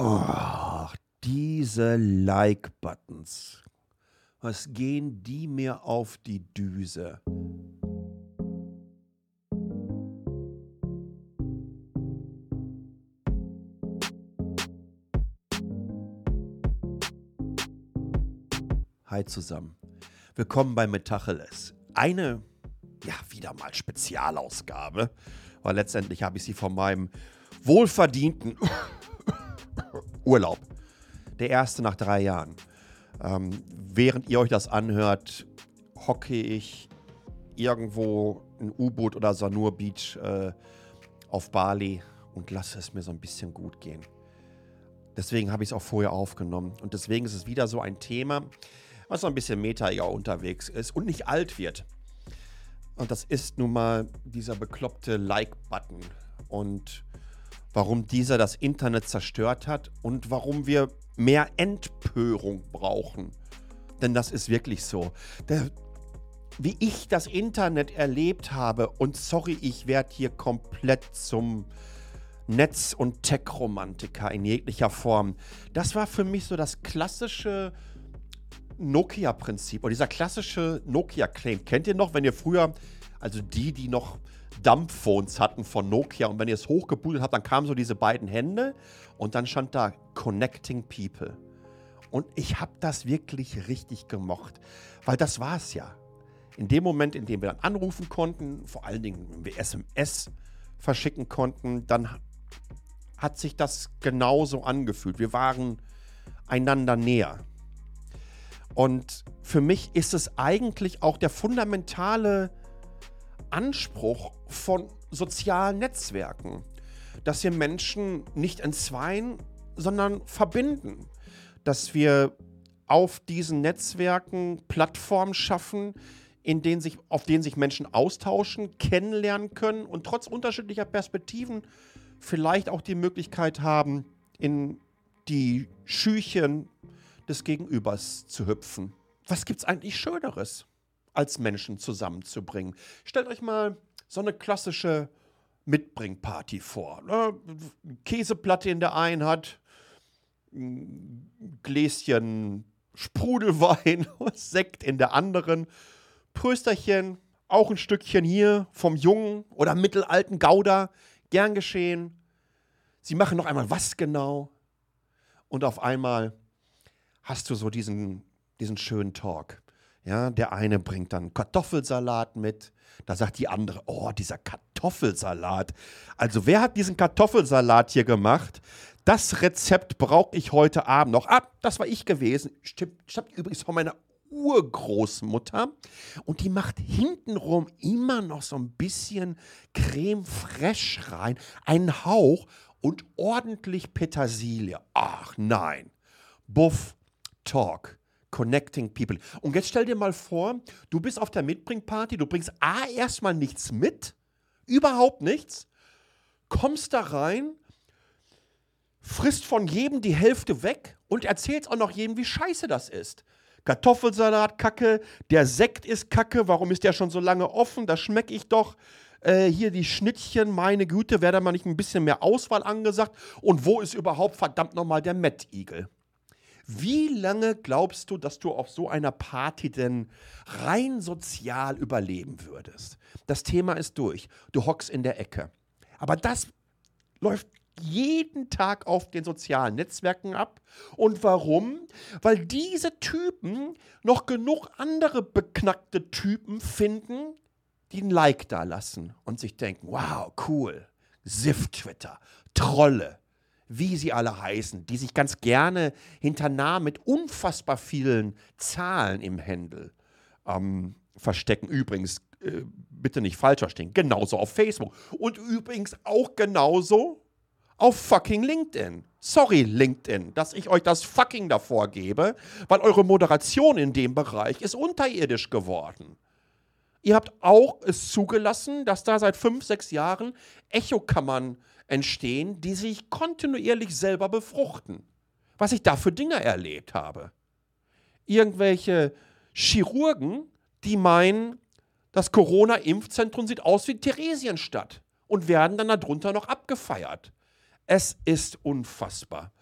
Oh, diese Like-Buttons. Was gehen die mir auf die Düse? Hi zusammen. Willkommen bei Metacheles. Eine, ja, wieder mal Spezialausgabe, weil letztendlich habe ich sie von meinem wohlverdienten Urlaub. Der erste nach drei Jahren. Ähm, während ihr euch das anhört, hocke ich irgendwo in U-Boot oder Sanur Beach äh, auf Bali und lasse es mir so ein bisschen gut gehen. Deswegen habe ich es auch vorher aufgenommen. Und deswegen ist es wieder so ein Thema, was so ein bisschen meta unterwegs ist und nicht alt wird. Und das ist nun mal dieser bekloppte Like-Button. Und warum dieser das Internet zerstört hat und warum wir mehr Empörung brauchen. Denn das ist wirklich so. Der, wie ich das Internet erlebt habe, und sorry, ich werde hier komplett zum Netz- und Tech-Romantiker in jeglicher Form. Das war für mich so das klassische Nokia-Prinzip oder dieser klassische Nokia-Claim. Kennt ihr noch, wenn ihr früher, also die, die noch Dumbphones hatten von Nokia und wenn ihr es hochgebootet habt, dann kamen so diese beiden Hände und dann stand da Connecting People. Und ich habe das wirklich richtig gemocht, weil das war es ja. In dem Moment, in dem wir dann anrufen konnten, vor allen Dingen, wenn wir SMS verschicken konnten, dann hat sich das genauso angefühlt. Wir waren einander näher. Und für mich ist es eigentlich auch der fundamentale Anspruch von sozialen Netzwerken, dass wir Menschen nicht entzweien, sondern verbinden, dass wir auf diesen Netzwerken Plattformen schaffen, in denen sich, auf denen sich Menschen austauschen, kennenlernen können und trotz unterschiedlicher Perspektiven vielleicht auch die Möglichkeit haben, in die Schüchen des Gegenübers zu hüpfen. Was gibt es eigentlich Schöneres? als Menschen zusammenzubringen. Stellt euch mal so eine klassische Mitbringparty vor. Ne? Käseplatte in der einen hat, ein Gläschen Sprudelwein, Sekt in der anderen, Prösterchen, auch ein Stückchen hier vom jungen oder mittelalten Gouda, gern geschehen. Sie machen noch einmal was genau und auf einmal hast du so diesen, diesen schönen Talk. Ja, der eine bringt dann Kartoffelsalat mit. Da sagt die andere, oh, dieser Kartoffelsalat. Also wer hat diesen Kartoffelsalat hier gemacht? Das Rezept brauche ich heute Abend noch. Ah, das war ich gewesen. Stimmt, stammt übrigens von meiner Urgroßmutter. Und die macht hintenrum immer noch so ein bisschen Creme fraiche rein. Einen Hauch und ordentlich Petersilie. Ach nein. Buff Talk. Connecting People. Und jetzt stell dir mal vor, du bist auf der Mitbringparty, du bringst A erstmal nichts mit, überhaupt nichts, kommst da rein, frisst von jedem die Hälfte weg und erzählst auch noch jedem, wie scheiße das ist. Kartoffelsalat, Kacke, der Sekt ist Kacke, warum ist der schon so lange offen? Das schmecke ich doch. Äh, hier die Schnittchen, meine Güte, wäre da mal nicht ein bisschen mehr Auswahl angesagt? Und wo ist überhaupt verdammt nochmal der Mettigel? Wie lange glaubst du, dass du auf so einer Party denn rein sozial überleben würdest? Das Thema ist durch. Du hockst in der Ecke. Aber das läuft jeden Tag auf den sozialen Netzwerken ab. Und warum? Weil diese Typen noch genug andere beknackte Typen finden, die ein Like da lassen und sich denken, wow, cool, Sif-Twitter, Trolle, wie sie alle heißen, die sich ganz gerne hinter Namen mit unfassbar vielen Zahlen im Händel ähm, verstecken. Übrigens, äh, bitte nicht falsch verstehen, genauso auf Facebook. Und übrigens auch genauso auf fucking LinkedIn. Sorry, LinkedIn, dass ich euch das fucking davor gebe, weil eure Moderation in dem Bereich ist unterirdisch geworden. Ihr habt auch es zugelassen, dass da seit fünf, sechs Jahren Echokammern entstehen, die sich kontinuierlich selber befruchten. Was ich da für Dinge erlebt habe. Irgendwelche Chirurgen, die meinen, das Corona-Impfzentrum sieht aus wie Theresienstadt und werden dann darunter noch abgefeiert. Es ist unfassbar.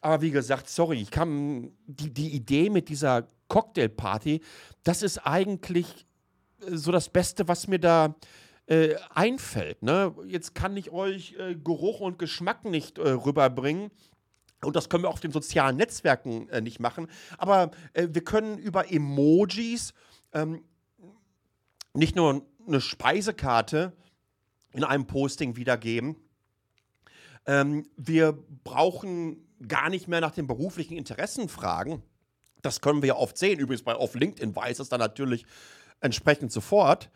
Aber wie gesagt, sorry, ich kam, die, die Idee mit dieser Cocktailparty, das ist eigentlich äh, so das Beste, was mir da äh, einfällt. Ne? Jetzt kann ich euch äh, Geruch und Geschmack nicht äh, rüberbringen. Und das können wir auf den sozialen Netzwerken äh, nicht machen. Aber äh, wir können über Emojis ähm, nicht nur eine Speisekarte in einem Posting wiedergeben. Ähm, wir brauchen gar nicht mehr nach den beruflichen Interessen fragen. Das können wir ja oft sehen. Übrigens bei auf LinkedIn weiß es dann natürlich entsprechend sofort.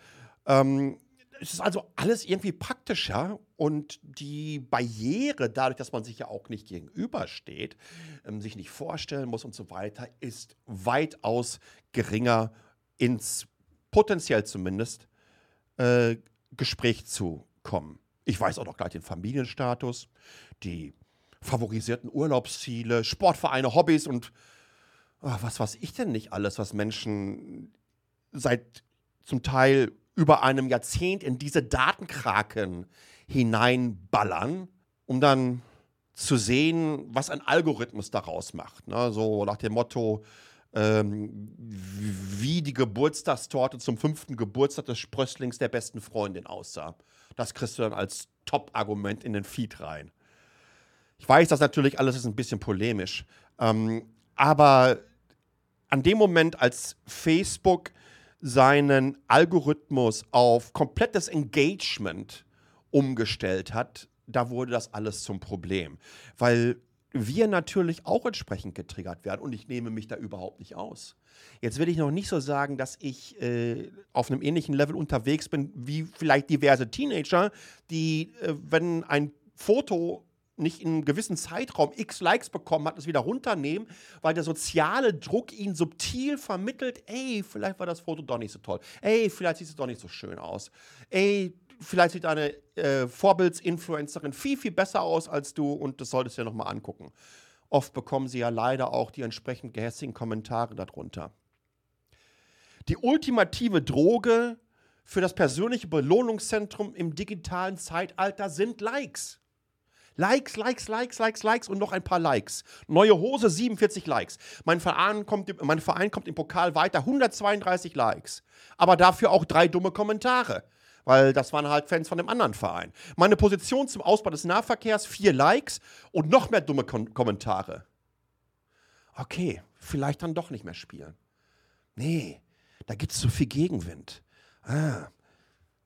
Ähm, es ist also alles irgendwie praktischer und die Barriere, dadurch, dass man sich ja auch nicht gegenübersteht, ähm, sich nicht vorstellen muss und so weiter, ist weitaus geringer ins potenziell zumindest äh, Gespräch zu kommen. Ich weiß auch noch gleich den Familienstatus, die favorisierten Urlaubsziele, Sportvereine, Hobbys und oh, was weiß ich denn nicht alles, was Menschen seit zum Teil über einem Jahrzehnt in diese Datenkraken hineinballern, um dann zu sehen, was ein Algorithmus daraus macht. Ne? So nach dem Motto, ähm, wie die Geburtstagstorte zum fünften Geburtstag des Sprösslings der besten Freundin aussah. Das kriegst du dann als Top-Argument in den Feed rein. Ich weiß, das natürlich alles ist ein bisschen polemisch, ähm, aber an dem Moment, als Facebook seinen Algorithmus auf komplettes Engagement umgestellt hat, da wurde das alles zum Problem. Weil wir natürlich auch entsprechend getriggert werden und ich nehme mich da überhaupt nicht aus. Jetzt will ich noch nicht so sagen, dass ich äh, auf einem ähnlichen Level unterwegs bin wie vielleicht diverse Teenager, die, äh, wenn ein Foto nicht in einem gewissen Zeitraum x Likes bekommen hat, es wieder runternehmen, weil der soziale Druck ihn subtil vermittelt, ey, vielleicht war das Foto doch nicht so toll. Ey, vielleicht sieht es doch nicht so schön aus. Ey, vielleicht sieht deine äh, Vorbildsinfluencerin viel, viel besser aus als du und das solltest du dir nochmal angucken. Oft bekommen sie ja leider auch die entsprechend gehässigen Kommentare darunter. Die ultimative Droge für das persönliche Belohnungszentrum im digitalen Zeitalter sind Likes. Likes, Likes, Likes, Likes, Likes und noch ein paar Likes. Neue Hose, 47 Likes. Mein Verein kommt, mein Verein kommt im Pokal weiter, 132 Likes. Aber dafür auch drei dumme Kommentare. Weil das waren halt Fans von dem anderen Verein. Meine Position zum Ausbau des Nahverkehrs, vier Likes und noch mehr dumme Kom Kommentare. Okay, vielleicht dann doch nicht mehr spielen. Nee, da gibt es so viel Gegenwind. Ah,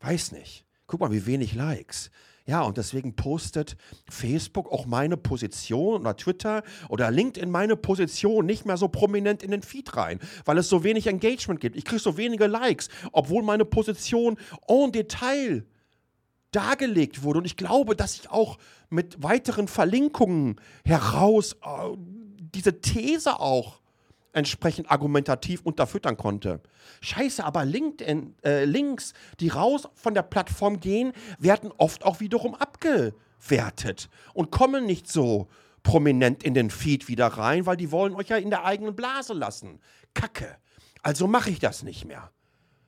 weiß nicht. Guck mal, wie wenig Likes. Ja, und deswegen postet Facebook auch meine Position oder Twitter oder LinkedIn meine Position nicht mehr so prominent in den Feed rein, weil es so wenig Engagement gibt. Ich kriege so wenige Likes, obwohl meine Position en Detail dargelegt wurde. Und ich glaube, dass ich auch mit weiteren Verlinkungen heraus äh, diese These auch entsprechend argumentativ unterfüttern konnte. Scheiße, aber LinkedIn, äh, Links, die raus von der Plattform gehen, werden oft auch wiederum abgewertet und kommen nicht so prominent in den Feed wieder rein, weil die wollen euch ja in der eigenen Blase lassen. Kacke. Also mache ich das nicht mehr.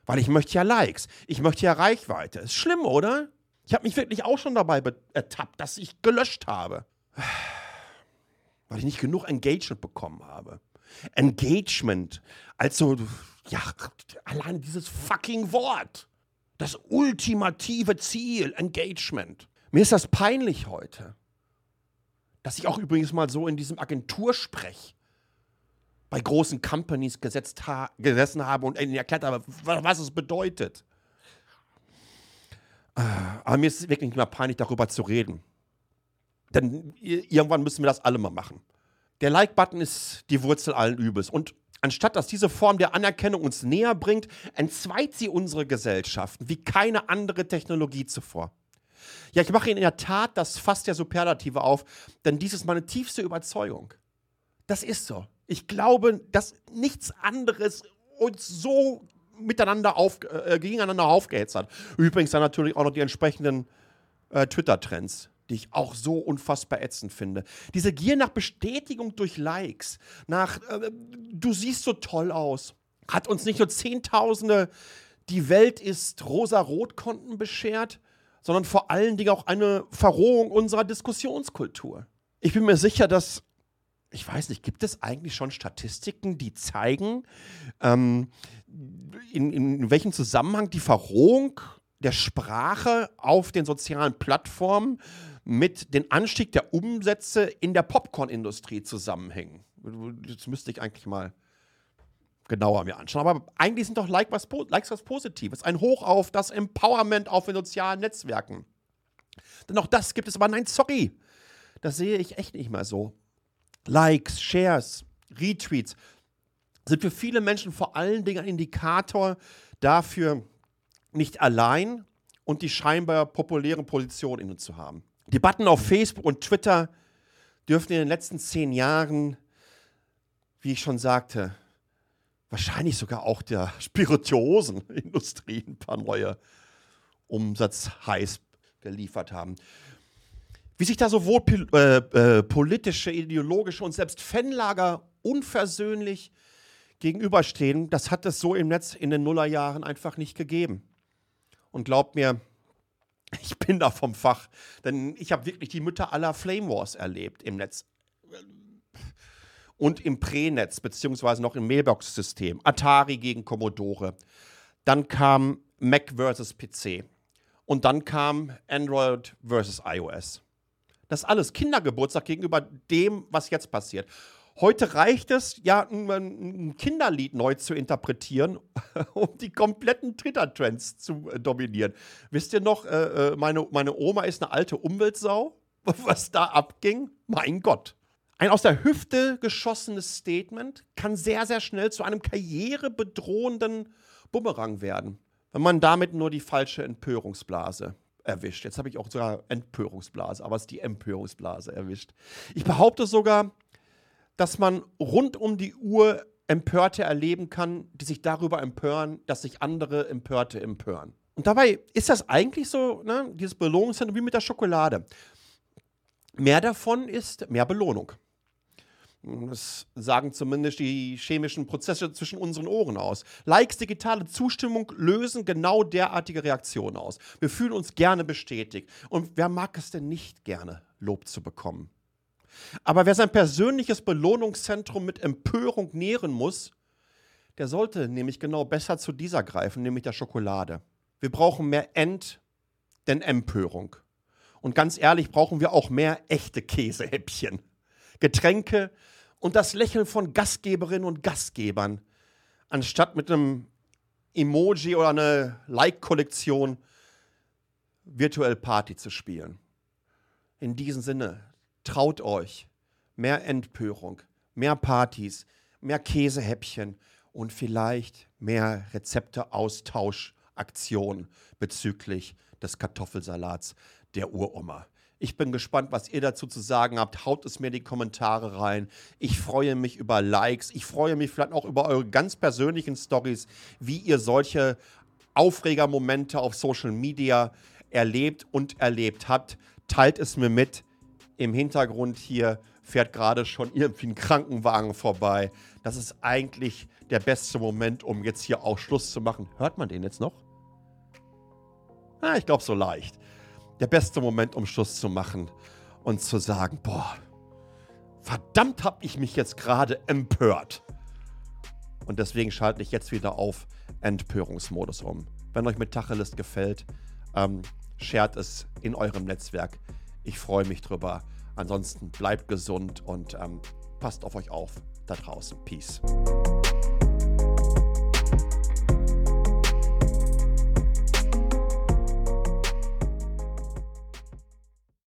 Weil ich möchte ja Likes, ich möchte ja Reichweite. Ist schlimm, oder? Ich habe mich wirklich auch schon dabei ertappt, dass ich gelöscht habe. Weil ich nicht genug Engagement bekommen habe. Engagement. Also, ja, allein dieses fucking Wort. Das ultimative Ziel, Engagement. Mir ist das peinlich heute. Dass ich auch übrigens mal so in diesem Agentursprech bei großen Companies gesetzt ha gesessen habe und ihnen erklärt habe, was es bedeutet. Ah, aber mir ist es wirklich nicht mehr peinlich, darüber zu reden. Denn irgendwann müssen wir das alle mal machen. Der Like-Button ist die Wurzel allen Übels. Und anstatt dass diese Form der Anerkennung uns näher bringt, entzweit sie unsere Gesellschaften wie keine andere Technologie zuvor. Ja, ich mache Ihnen in der Tat das Fass der Superlative auf, denn dies ist meine tiefste Überzeugung. Das ist so. Ich glaube, dass nichts anderes uns so miteinander auf, äh, gegeneinander aufgehetzt hat. Übrigens dann natürlich auch noch die entsprechenden äh, Twitter-Trends die ich auch so unfassbar ätzend finde. Diese Gier nach Bestätigung durch Likes, nach äh, du siehst so toll aus, hat uns nicht nur Zehntausende die Welt ist rosa-rot-Konten beschert, sondern vor allen Dingen auch eine Verrohung unserer Diskussionskultur. Ich bin mir sicher, dass ich weiß nicht, gibt es eigentlich schon Statistiken, die zeigen, ähm, in, in welchem Zusammenhang die Verrohung der Sprache auf den sozialen Plattformen mit dem Anstieg der Umsätze in der Popcorn-Industrie zusammenhängen? Das müsste ich eigentlich mal genauer mir anschauen. Aber eigentlich sind doch Like was, Likes was Positives. Ein Hoch auf das Empowerment auf den sozialen Netzwerken. Denn auch das gibt es, aber nein, sorry. Das sehe ich echt nicht mal so. Likes, Shares, Retweets sind für viele Menschen vor allen Dingen ein Indikator dafür, nicht allein und die scheinbar populären Positionen inne zu haben. Debatten auf Facebook und Twitter dürften in den letzten zehn Jahren, wie ich schon sagte, wahrscheinlich sogar auch der Spirituosenindustrie ein paar neue Umsatzhighs geliefert haben. Wie sich da sowohl äh, äh, politische, ideologische und selbst Fanlager unversöhnlich gegenüberstehen, das hat es so im Netz in den Nullerjahren einfach nicht gegeben. Und glaubt mir, ich bin da vom Fach, denn ich habe wirklich die Mütter aller Flame Wars erlebt im Netz und im Pränetz, beziehungsweise noch im Mailbox-System. Atari gegen Commodore. Dann kam Mac versus PC. Und dann kam Android versus iOS. Das ist alles Kindergeburtstag gegenüber dem, was jetzt passiert. Heute reicht es, ja, ein, Kinderlied neu zu interpretieren, um die kompletten Twitter-Trends zu äh, dominieren. Wisst ihr noch, äh, äh meine, meine Oma ist eine alte Umweltsau? Was da abging? Mein Gott. Ein aus der Hüfte geschossenes Statement kann sehr, sehr schnell zu einem karrierebedrohenden Bumerang werden, wenn man damit nur die falsche Empörungsblase erwischt. Jetzt habe ich auch sogar Empörungsblase, aber es ist die Empörungsblase erwischt. Ich behaupte sogar, dass man rund um die Uhr Empörte erleben kann, die sich darüber empören, dass sich andere Empörte empören. Und dabei ist das eigentlich so, ne, dieses Belohnungszentrum wie mit der Schokolade. Mehr davon ist mehr Belohnung. Das sagen zumindest die chemischen Prozesse zwischen unseren Ohren aus. Likes, digitale Zustimmung lösen genau derartige Reaktionen aus. Wir fühlen uns gerne bestätigt. Und wer mag es denn nicht gerne, Lob zu bekommen? Aber wer sein persönliches Belohnungszentrum mit Empörung nähren muss, der sollte nämlich genau besser zu dieser greifen, nämlich der Schokolade. Wir brauchen mehr Ent denn Empörung. Und ganz ehrlich brauchen wir auch mehr echte Käsehäppchen. Getränke und das Lächeln von Gastgeberinnen und Gastgebern, anstatt mit einem Emoji oder einer Like-Kollektion virtuell Party zu spielen. In diesem Sinne, traut euch. Mehr Empörung, mehr Partys, mehr Käsehäppchen und vielleicht mehr Rezepte-Austauschaktionen bezüglich des Kartoffelsalats der Uroma. Ich bin gespannt, was ihr dazu zu sagen habt. Haut es mir in die Kommentare rein. Ich freue mich über Likes. Ich freue mich vielleicht auch über eure ganz persönlichen Stories, wie ihr solche Aufregermomente auf Social Media erlebt und erlebt habt. Teilt es mir mit. Im Hintergrund hier fährt gerade schon irgendwie ein Krankenwagen vorbei. Das ist eigentlich der beste Moment, um jetzt hier auch Schluss zu machen. Hört man den jetzt noch? Ah, ich glaube so leicht der beste Moment, um Schluss zu machen und zu sagen, boah, verdammt habe ich mich jetzt gerade empört. Und deswegen schalte ich jetzt wieder auf Empörungsmodus um. Wenn euch Metacheles gefällt, ähm, shared es in eurem Netzwerk. Ich freue mich drüber. Ansonsten bleibt gesund und ähm, passt auf euch auf da draußen. Peace.